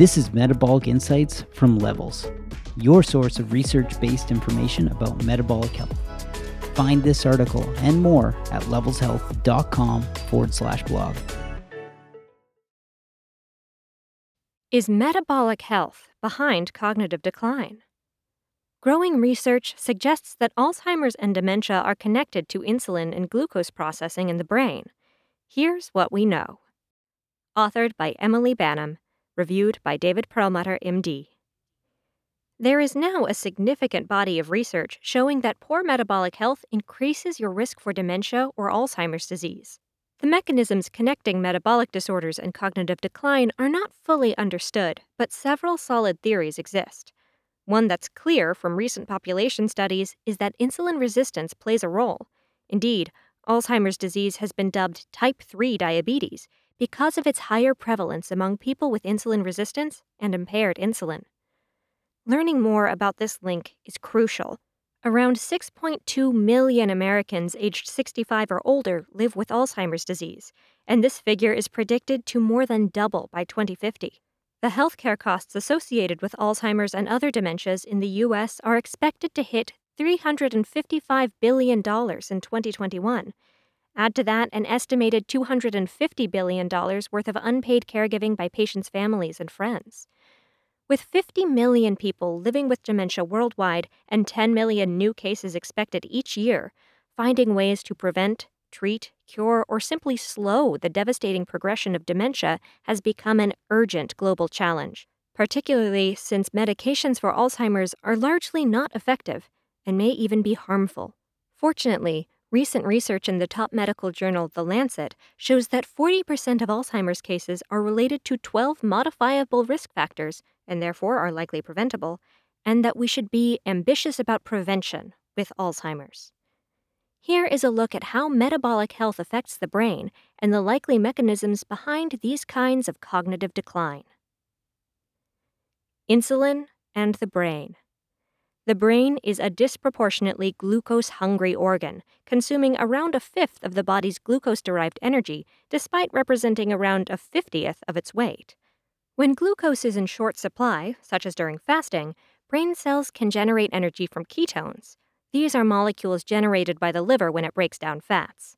This is Metabolic Insights from Levels, your source of research based information about metabolic health. Find this article and more at levelshealth.com forward slash blog. Is metabolic health behind cognitive decline? Growing research suggests that Alzheimer's and dementia are connected to insulin and glucose processing in the brain. Here's what we know. Authored by Emily Banham, reviewed by David Perlmutter, MD. There is now a significant body of research showing that poor metabolic health increases your risk for dementia or Alzheimer's disease. The mechanisms connecting metabolic disorders and cognitive decline are not fully understood, but several solid theories exist. One that's clear from recent population studies is that insulin resistance plays a role. Indeed, Alzheimer's disease has been dubbed type 3 diabetes because of its higher prevalence among people with insulin resistance and impaired insulin. Learning more about this link is crucial. Around 6.2 million Americans aged 65 or older live with Alzheimer's disease, and this figure is predicted to more than double by 2050. The healthcare costs associated with Alzheimer's and other dementias in the U.S. are expected to hit $355 billion in 2021. Add to that an estimated $250 billion worth of unpaid caregiving by patients' families and friends. With 50 million people living with dementia worldwide and 10 million new cases expected each year, finding ways to prevent, treat, cure, or simply slow the devastating progression of dementia has become an urgent global challenge, particularly since medications for Alzheimer's are largely not effective and may even be harmful. Fortunately, recent research in the top medical journal The Lancet shows that 40% of Alzheimer's cases are related to 12 modifiable risk factors and therefore are likely preventable, and that we should be ambitious about prevention with Alzheimer's. Here is a look at how metabolic health affects the brain and the likely mechanisms behind these kinds of cognitive decline. Insulin and the brain. The brain is a disproportionately glucose hungry organ, consuming around a fifth of the body's glucose derived energy, despite representing around a fiftieth of its weight. When glucose is in short supply, such as during fasting, brain cells can generate energy from ketones, these are molecules generated by the liver when it breaks down fats.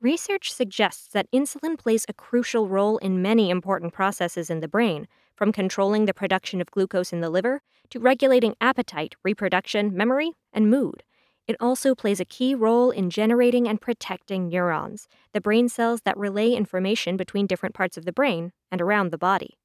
Research suggests that insulin plays a crucial role in many important processes in the brain, from controlling the production of glucose in the liver to regulating appetite, reproduction, memory, and mood. It also plays a key role in generating and protecting neurons, the brain cells that relay information between different parts of the brain and around the body.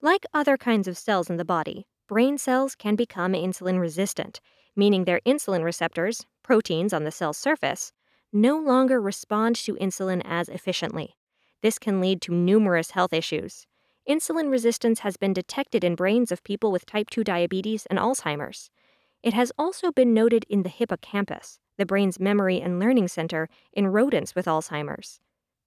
Like other kinds of cells in the body, brain cells can become insulin resistant, meaning their insulin receptors, proteins on the cell's surface, no longer respond to insulin as efficiently. This can lead to numerous health issues. Insulin resistance has been detected in brains of people with type 2 diabetes and Alzheimer's. It has also been noted in the hippocampus, the brain's memory and learning center, in rodents with Alzheimer's.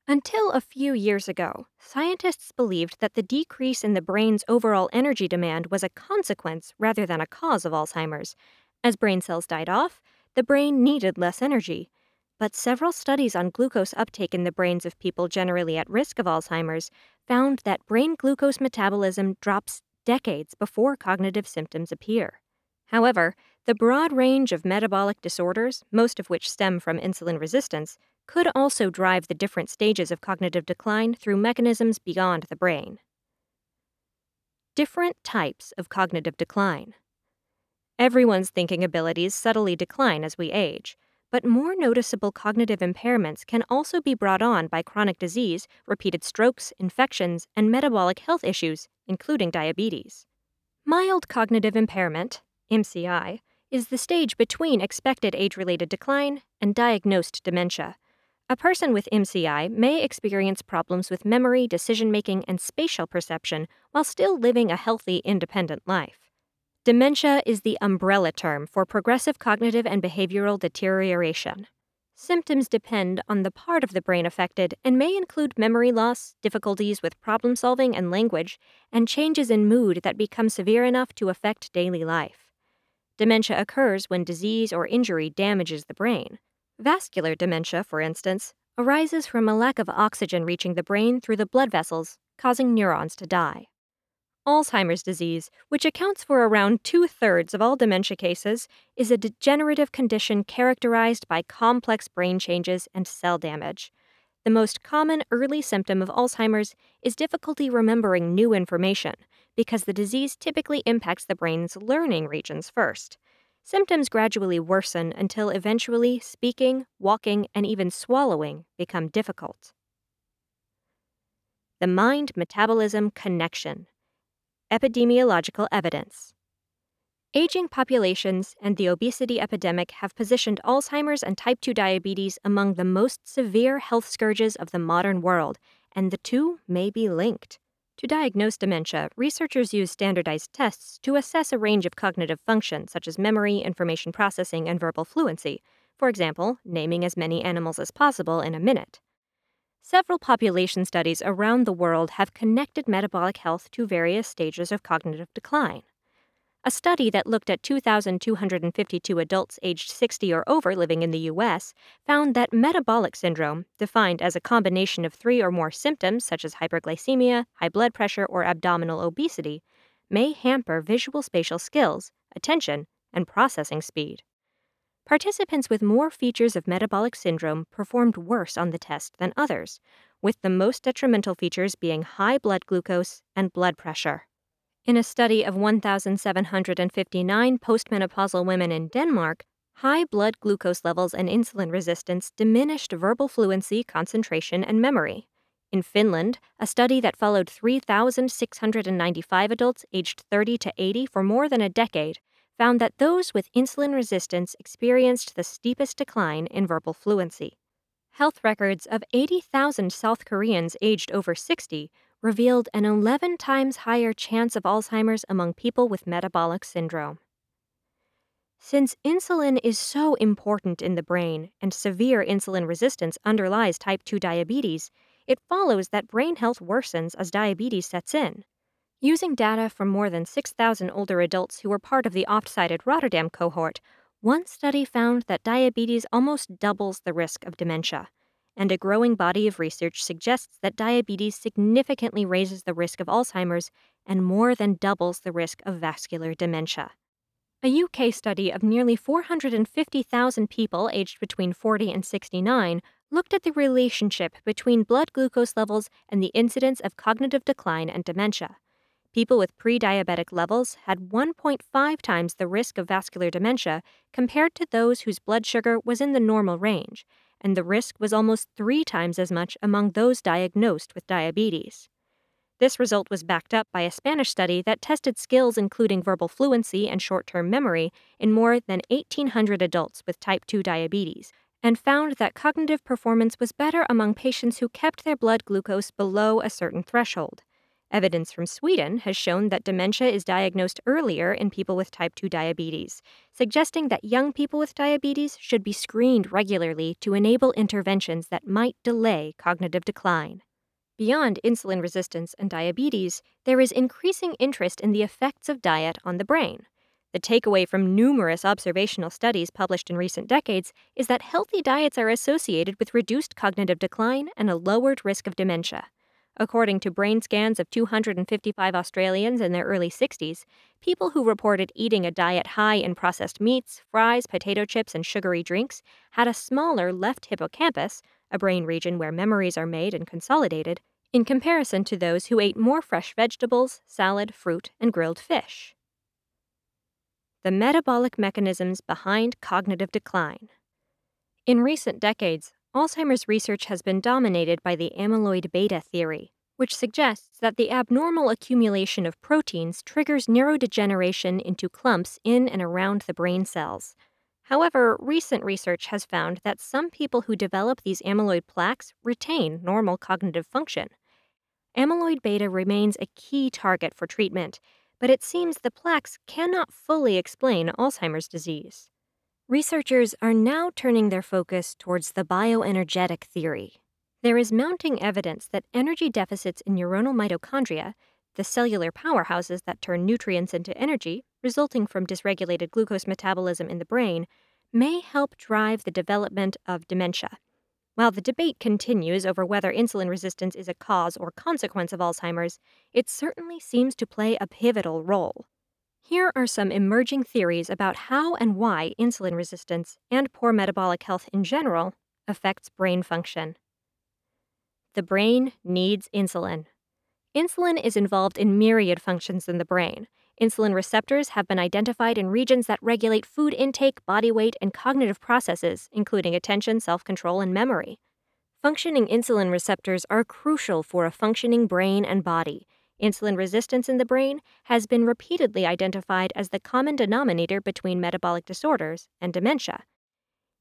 Until a few years ago, scientists believed that the decrease in the brain's overall energy demand was a consequence rather than a cause of Alzheimer's, as brain cells died off, the brain needed less energy. But several studies on glucose uptake in the brains of people generally at risk of Alzheimer's found that brain glucose metabolism drops decades before cognitive symptoms appear. However, the broad range of metabolic disorders, most of which stem from insulin resistance, could also drive the different stages of cognitive decline through mechanisms beyond the brain. Different types of cognitive decline. Everyone's thinking abilities subtly decline as we age, but more noticeable cognitive impairments can also be brought on by chronic disease, repeated strokes, infections, and metabolic health issues, including diabetes. Mild cognitive impairment, MCI, is the stage between expected age related decline and diagnosed dementia. A person with MCI may experience problems with memory, decision making, and spatial perception while still living a healthy, independent life. Dementia is the umbrella term for progressive cognitive and behavioral deterioration. Symptoms depend on the part of the brain affected and may include memory loss, difficulties with problem solving and language, and changes in mood that become severe enough to affect daily life. Dementia occurs when disease or injury damages the brain. Vascular dementia, for instance, arises from a lack of oxygen reaching the brain through the blood vessels, causing neurons to die. Alzheimer's disease, which accounts for around two thirds of all dementia cases, is a degenerative condition characterized by complex brain changes and cell damage. The most common early symptom of Alzheimer's is difficulty remembering new information, because the disease typically impacts the brain's learning regions first. Symptoms gradually worsen until eventually speaking, walking, and even swallowing become difficult. The mind metabolism connection. Epidemiological evidence. Aging populations and the obesity epidemic have positioned Alzheimer's and type 2 diabetes among the most severe health scourges of the modern world, and the two may be linked. To diagnose dementia, researchers use standardized tests to assess a range of cognitive functions such as memory, information processing, and verbal fluency, for example, naming as many animals as possible in a minute. Several population studies around the world have connected metabolic health to various stages of cognitive decline. A study that looked at 2,252 adults aged 60 or over living in the U.S. found that metabolic syndrome, defined as a combination of three or more symptoms such as hyperglycemia, high blood pressure, or abdominal obesity, may hamper visual spatial skills, attention, and processing speed. Participants with more features of metabolic syndrome performed worse on the test than others, with the most detrimental features being high blood glucose and blood pressure. In a study of 1,759 postmenopausal women in Denmark, high blood glucose levels and insulin resistance diminished verbal fluency, concentration, and memory. In Finland, a study that followed 3,695 adults aged 30 to 80 for more than a decade found that those with insulin resistance experienced the steepest decline in verbal fluency. Health records of 80,000 South Koreans aged over 60 revealed an 11 times higher chance of Alzheimer's among people with metabolic syndrome. Since insulin is so important in the brain and severe insulin resistance underlies type 2 diabetes, it follows that brain health worsens as diabetes sets in. Using data from more than 6,000 older adults who were part of the oft cited Rotterdam cohort, one study found that diabetes almost doubles the risk of dementia and a growing body of research suggests that diabetes significantly raises the risk of Alzheimer's and more than doubles the risk of vascular dementia. A UK study of nearly 450,000 people aged between 40 and 69 looked at the relationship between blood glucose levels and the incidence of cognitive decline and dementia. People with pre diabetic levels had 1.5 times the risk of vascular dementia compared to those whose blood sugar was in the normal range, and the risk was almost three times as much among those diagnosed with diabetes. This result was backed up by a Spanish study that tested skills including verbal fluency and short term memory in more than 1,800 adults with type 2 diabetes, and found that cognitive performance was better among patients who kept their blood glucose below a certain threshold. Evidence from Sweden has shown that dementia is diagnosed earlier in people with type 2 diabetes, suggesting that young people with diabetes should be screened regularly to enable interventions that might delay cognitive decline. Beyond insulin resistance and diabetes, there is increasing interest in the effects of diet on the brain. The takeaway from numerous observational studies published in recent decades is that healthy diets are associated with reduced cognitive decline and a lowered risk of dementia. According to brain scans of 255 Australians in their early 60s, people who reported eating a diet high in processed meats, fries, potato chips, and sugary drinks had a smaller left hippocampus, a brain region where memories are made and consolidated, in comparison to those who ate more fresh vegetables, salad, fruit, and grilled fish. The metabolic mechanisms behind cognitive decline. In recent decades, Alzheimer's research has been dominated by the amyloid beta theory, which suggests that the abnormal accumulation of proteins triggers neurodegeneration into clumps in and around the brain cells. However, recent research has found that some people who develop these amyloid plaques retain normal cognitive function. Amyloid beta remains a key target for treatment, but it seems the plaques cannot fully explain Alzheimer's disease. Researchers are now turning their focus towards the bioenergetic theory. There is mounting evidence that energy deficits in neuronal mitochondria, the cellular powerhouses that turn nutrients into energy, resulting from dysregulated glucose metabolism in the brain, may help drive the development of dementia. While the debate continues over whether insulin resistance is a cause or consequence of Alzheimer's, it certainly seems to play a pivotal role. Here are some emerging theories about how and why insulin resistance and poor metabolic health in general affects brain function. The brain needs insulin. Insulin is involved in myriad functions in the brain. Insulin receptors have been identified in regions that regulate food intake, body weight, and cognitive processes, including attention, self control, and memory. Functioning insulin receptors are crucial for a functioning brain and body, Insulin resistance in the brain has been repeatedly identified as the common denominator between metabolic disorders and dementia.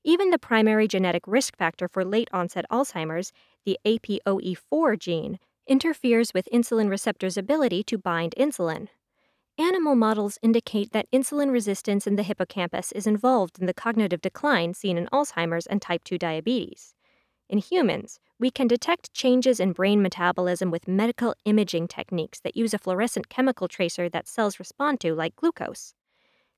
Even the primary genetic risk factor for late onset Alzheimer's, the APOE4 gene, interferes with insulin receptors' ability to bind insulin. Animal models indicate that insulin resistance in the hippocampus is involved in the cognitive decline seen in Alzheimer's and type 2 diabetes. In humans, we can detect changes in brain metabolism with medical imaging techniques that use a fluorescent chemical tracer that cells respond to, like glucose.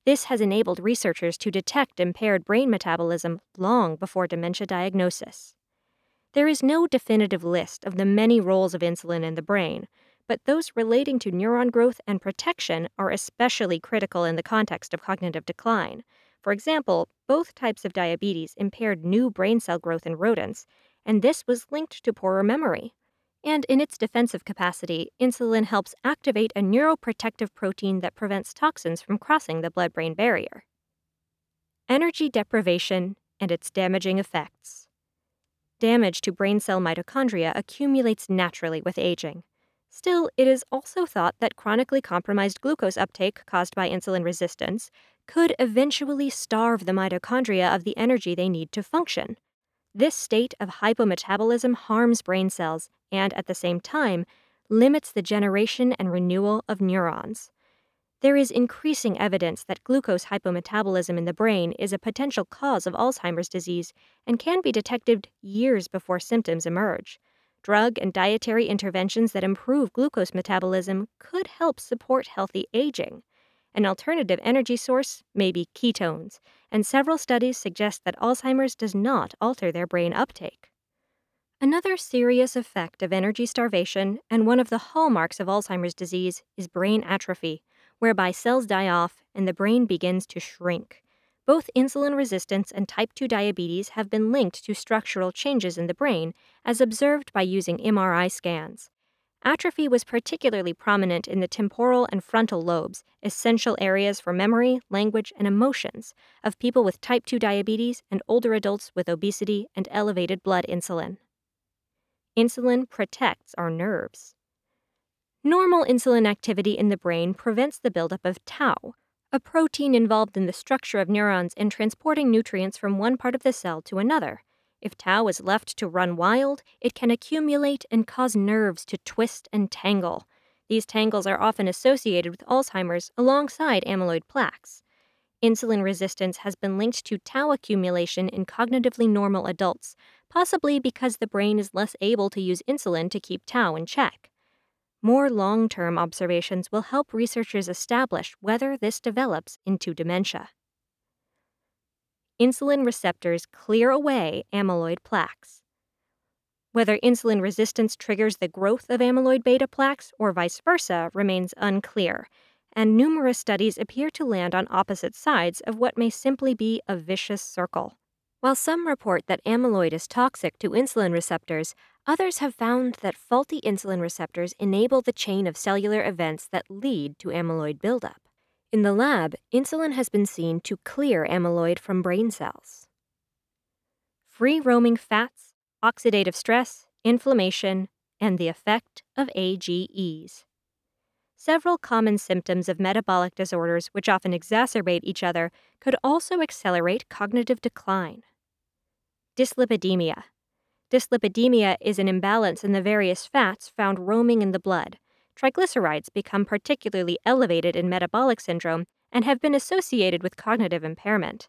This has enabled researchers to detect impaired brain metabolism long before dementia diagnosis. There is no definitive list of the many roles of insulin in the brain, but those relating to neuron growth and protection are especially critical in the context of cognitive decline. For example, both types of diabetes impaired new brain cell growth in rodents, and this was linked to poorer memory. And in its defensive capacity, insulin helps activate a neuroprotective protein that prevents toxins from crossing the blood brain barrier. Energy deprivation and its damaging effects. Damage to brain cell mitochondria accumulates naturally with aging. Still, it is also thought that chronically compromised glucose uptake caused by insulin resistance could eventually starve the mitochondria of the energy they need to function. This state of hypometabolism harms brain cells and, at the same time, limits the generation and renewal of neurons. There is increasing evidence that glucose hypometabolism in the brain is a potential cause of Alzheimer's disease and can be detected years before symptoms emerge. Drug and dietary interventions that improve glucose metabolism could help support healthy aging. An alternative energy source may be ketones, and several studies suggest that Alzheimer's does not alter their brain uptake. Another serious effect of energy starvation, and one of the hallmarks of Alzheimer's disease, is brain atrophy, whereby cells die off and the brain begins to shrink. Both insulin resistance and type 2 diabetes have been linked to structural changes in the brain, as observed by using MRI scans. Atrophy was particularly prominent in the temporal and frontal lobes, essential areas for memory, language, and emotions, of people with type 2 diabetes and older adults with obesity and elevated blood insulin. Insulin protects our nerves. Normal insulin activity in the brain prevents the buildup of tau, a protein involved in the structure of neurons and transporting nutrients from one part of the cell to another. If tau is left to run wild, it can accumulate and cause nerves to twist and tangle. These tangles are often associated with Alzheimer's alongside amyloid plaques. Insulin resistance has been linked to tau accumulation in cognitively normal adults, possibly because the brain is less able to use insulin to keep tau in check. More long term observations will help researchers establish whether this develops into dementia. Insulin receptors clear away amyloid plaques. Whether insulin resistance triggers the growth of amyloid beta plaques or vice versa remains unclear, and numerous studies appear to land on opposite sides of what may simply be a vicious circle. While some report that amyloid is toxic to insulin receptors, others have found that faulty insulin receptors enable the chain of cellular events that lead to amyloid buildup. In the lab, insulin has been seen to clear amyloid from brain cells. Free roaming fats, oxidative stress, inflammation, and the effect of AGEs. Several common symptoms of metabolic disorders, which often exacerbate each other, could also accelerate cognitive decline. Dyslipidemia. Dyslipidemia is an imbalance in the various fats found roaming in the blood. Triglycerides become particularly elevated in metabolic syndrome and have been associated with cognitive impairment.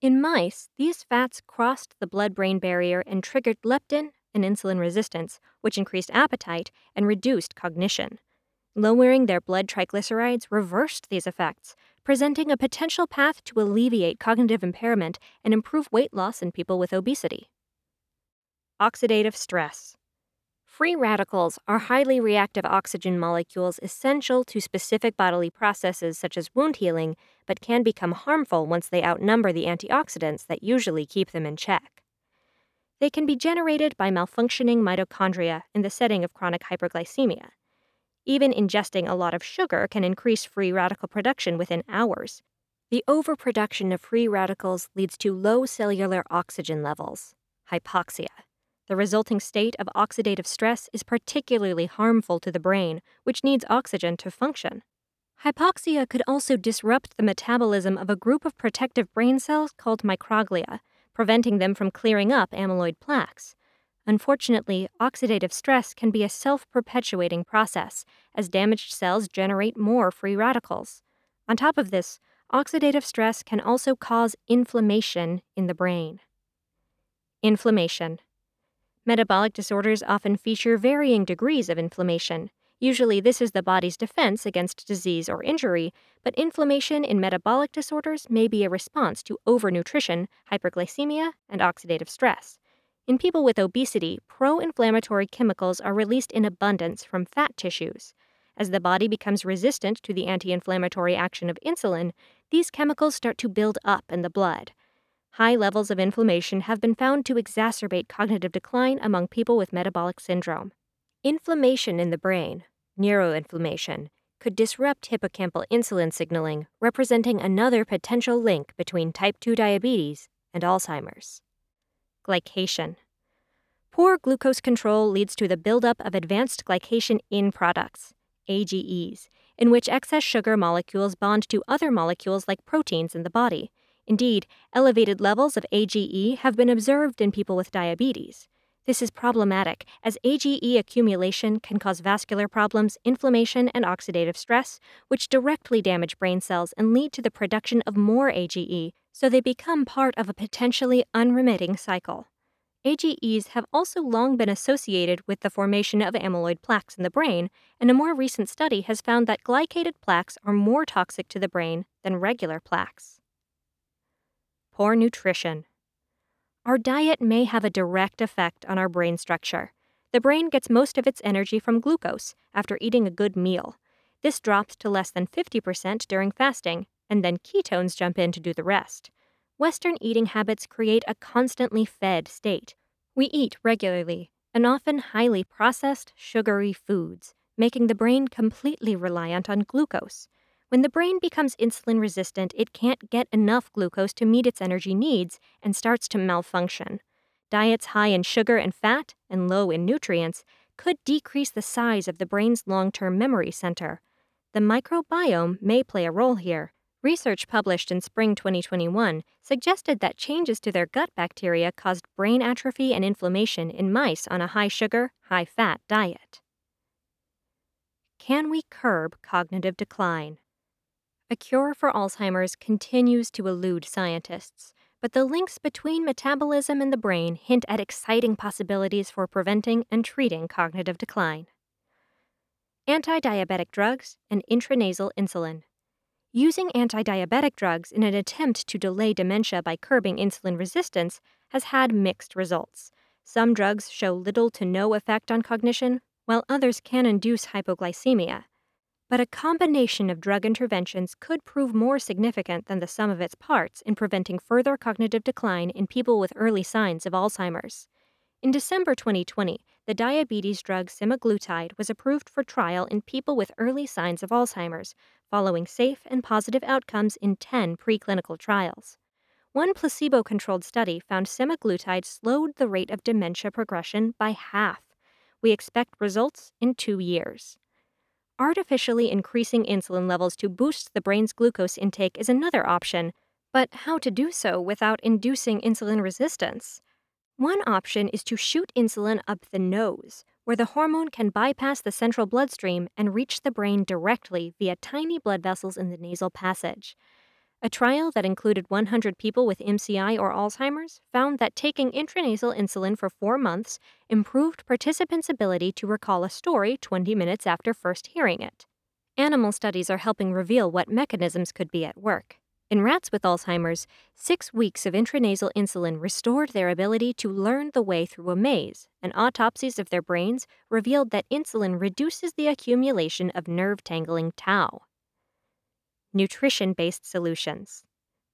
In mice, these fats crossed the blood brain barrier and triggered leptin and insulin resistance, which increased appetite and reduced cognition. Lowering their blood triglycerides reversed these effects, presenting a potential path to alleviate cognitive impairment and improve weight loss in people with obesity. oxidative stress. Free radicals are highly reactive oxygen molecules essential to specific bodily processes such as wound healing, but can become harmful once they outnumber the antioxidants that usually keep them in check. They can be generated by malfunctioning mitochondria in the setting of chronic hyperglycemia. Even ingesting a lot of sugar can increase free radical production within hours. The overproduction of free radicals leads to low cellular oxygen levels, hypoxia. The resulting state of oxidative stress is particularly harmful to the brain, which needs oxygen to function. Hypoxia could also disrupt the metabolism of a group of protective brain cells called microglia, preventing them from clearing up amyloid plaques. Unfortunately, oxidative stress can be a self perpetuating process, as damaged cells generate more free radicals. On top of this, oxidative stress can also cause inflammation in the brain. Inflammation. Metabolic disorders often feature varying degrees of inflammation. Usually, this is the body's defense against disease or injury, but inflammation in metabolic disorders may be a response to overnutrition, hyperglycemia, and oxidative stress. In people with obesity, pro inflammatory chemicals are released in abundance from fat tissues. As the body becomes resistant to the anti inflammatory action of insulin, these chemicals start to build up in the blood. High levels of inflammation have been found to exacerbate cognitive decline among people with metabolic syndrome. Inflammation in the brain, neuroinflammation, could disrupt hippocampal insulin signaling, representing another potential link between type 2 diabetes and Alzheimer's. Glycation. Poor glucose control leads to the buildup of advanced glycation end products, AGEs, in which excess sugar molecules bond to other molecules like proteins in the body, Indeed, elevated levels of AGE have been observed in people with diabetes. This is problematic, as AGE accumulation can cause vascular problems, inflammation, and oxidative stress, which directly damage brain cells and lead to the production of more AGE, so they become part of a potentially unremitting cycle. AGEs have also long been associated with the formation of amyloid plaques in the brain, and a more recent study has found that glycated plaques are more toxic to the brain than regular plaques. Poor nutrition. Our diet may have a direct effect on our brain structure. The brain gets most of its energy from glucose after eating a good meal. This drops to less than 50% during fasting, and then ketones jump in to do the rest. Western eating habits create a constantly fed state. We eat regularly, and often highly processed, sugary foods, making the brain completely reliant on glucose. When the brain becomes insulin resistant, it can't get enough glucose to meet its energy needs and starts to malfunction. Diets high in sugar and fat and low in nutrients could decrease the size of the brain's long term memory center. The microbiome may play a role here. Research published in spring 2021 suggested that changes to their gut bacteria caused brain atrophy and inflammation in mice on a high sugar, high fat diet. Can we curb cognitive decline? A cure for Alzheimer's continues to elude scientists, but the links between metabolism and the brain hint at exciting possibilities for preventing and treating cognitive decline. Anti diabetic drugs and intranasal insulin. Using anti diabetic drugs in an attempt to delay dementia by curbing insulin resistance has had mixed results. Some drugs show little to no effect on cognition, while others can induce hypoglycemia but a combination of drug interventions could prove more significant than the sum of its parts in preventing further cognitive decline in people with early signs of Alzheimer's. In December 2020, the diabetes drug semaglutide was approved for trial in people with early signs of Alzheimer's, following safe and positive outcomes in 10 preclinical trials. One placebo controlled study found semaglutide slowed the rate of dementia progression by half. We expect results in two years. Artificially increasing insulin levels to boost the brain's glucose intake is another option, but how to do so without inducing insulin resistance? One option is to shoot insulin up the nose, where the hormone can bypass the central bloodstream and reach the brain directly via tiny blood vessels in the nasal passage. A trial that included 100 people with MCI or Alzheimer's found that taking intranasal insulin for four months improved participants' ability to recall a story 20 minutes after first hearing it. Animal studies are helping reveal what mechanisms could be at work. In rats with Alzheimer's, six weeks of intranasal insulin restored their ability to learn the way through a maze, and autopsies of their brains revealed that insulin reduces the accumulation of nerve tangling tau. Nutrition based solutions.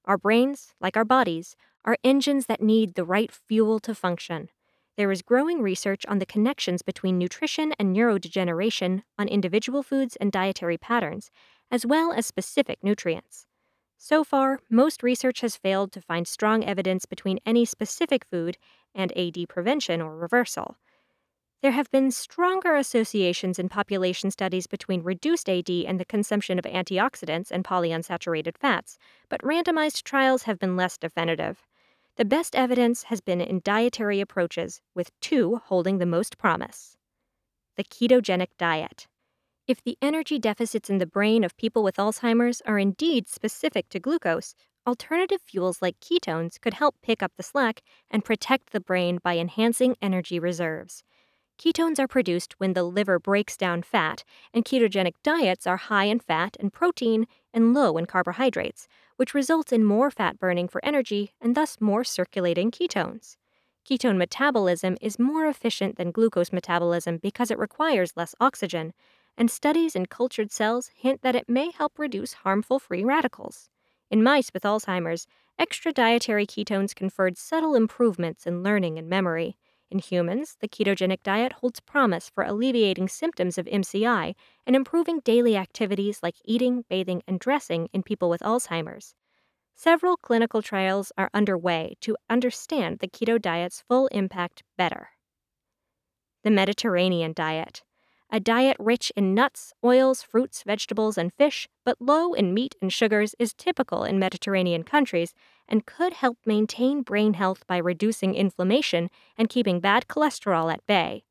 Our brains, like our bodies, are engines that need the right fuel to function. There is growing research on the connections between nutrition and neurodegeneration on individual foods and dietary patterns, as well as specific nutrients. So far, most research has failed to find strong evidence between any specific food and AD prevention or reversal. There have been stronger associations in population studies between reduced AD and the consumption of antioxidants and polyunsaturated fats, but randomized trials have been less definitive. The best evidence has been in dietary approaches, with two holding the most promise. The ketogenic diet. If the energy deficits in the brain of people with Alzheimer's are indeed specific to glucose, alternative fuels like ketones could help pick up the slack and protect the brain by enhancing energy reserves. Ketones are produced when the liver breaks down fat, and ketogenic diets are high in fat and protein and low in carbohydrates, which results in more fat burning for energy and thus more circulating ketones. Ketone metabolism is more efficient than glucose metabolism because it requires less oxygen, and studies in cultured cells hint that it may help reduce harmful free radicals. In mice with Alzheimer's, extra dietary ketones conferred subtle improvements in learning and memory. In humans, the ketogenic diet holds promise for alleviating symptoms of MCI and improving daily activities like eating, bathing, and dressing in people with Alzheimer's. Several clinical trials are underway to understand the keto diet's full impact better. The Mediterranean diet a diet rich in nuts, oils, fruits, vegetables, and fish, but low in meat and sugars, is typical in Mediterranean countries and could help maintain brain health by reducing inflammation and keeping bad cholesterol at bay.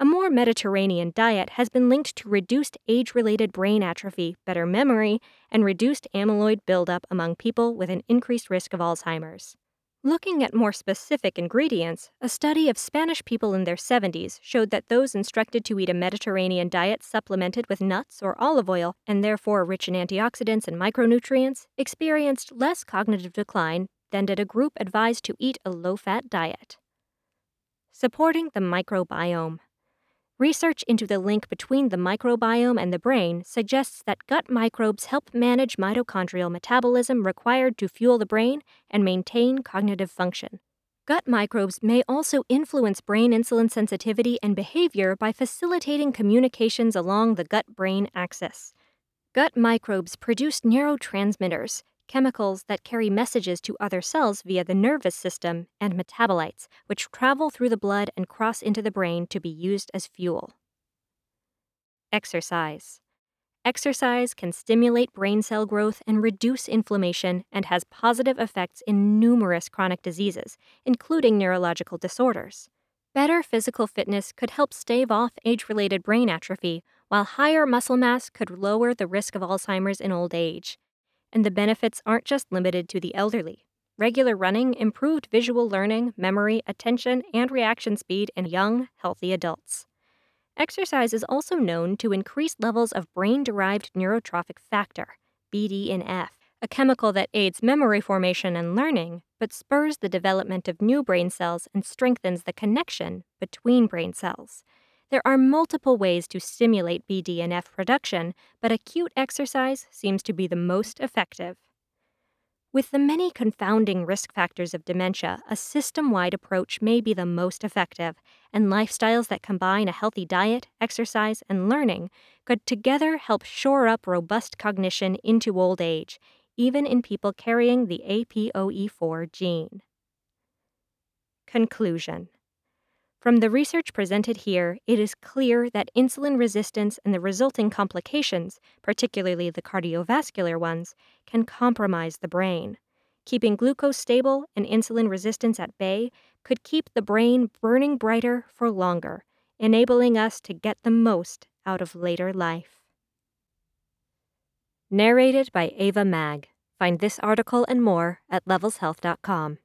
A more Mediterranean diet has been linked to reduced age related brain atrophy, better memory, and reduced amyloid buildup among people with an increased risk of Alzheimer's. Looking at more specific ingredients, a study of Spanish people in their 70s showed that those instructed to eat a Mediterranean diet supplemented with nuts or olive oil, and therefore rich in antioxidants and micronutrients, experienced less cognitive decline than did a group advised to eat a low fat diet. Supporting the microbiome. Research into the link between the microbiome and the brain suggests that gut microbes help manage mitochondrial metabolism required to fuel the brain and maintain cognitive function. Gut microbes may also influence brain insulin sensitivity and behavior by facilitating communications along the gut brain axis. Gut microbes produce neurotransmitters, chemicals that carry messages to other cells via the nervous system, and metabolites, which travel through the blood and cross into the brain to be used as fuel. Exercise. Exercise can stimulate brain cell growth and reduce inflammation and has positive effects in numerous chronic diseases, including neurological disorders. Better physical fitness could help stave off age related brain atrophy, while higher muscle mass could lower the risk of Alzheimer's in old age. And the benefits aren't just limited to the elderly. Regular running improved visual learning, memory, attention, and reaction speed in young, healthy adults. Exercise is also known to increase levels of brain derived neurotrophic factor, BDNF, a chemical that aids memory formation and learning, but spurs the development of new brain cells and strengthens the connection between brain cells. There are multiple ways to stimulate BDNF production, but acute exercise seems to be the most effective. With the many confounding risk factors of dementia, a system wide approach may be the most effective, and lifestyles that combine a healthy diet, exercise, and learning could together help shore up robust cognition into old age, even in people carrying the APOE4 gene. Conclusion from the research presented here, it is clear that insulin resistance and the resulting complications, particularly the cardiovascular ones, can compromise the brain. Keeping glucose stable and insulin resistance at bay could keep the brain burning brighter for longer, enabling us to get the most out of later life. Narrated by Ava Mag. Find this article and more at levelshealth.com.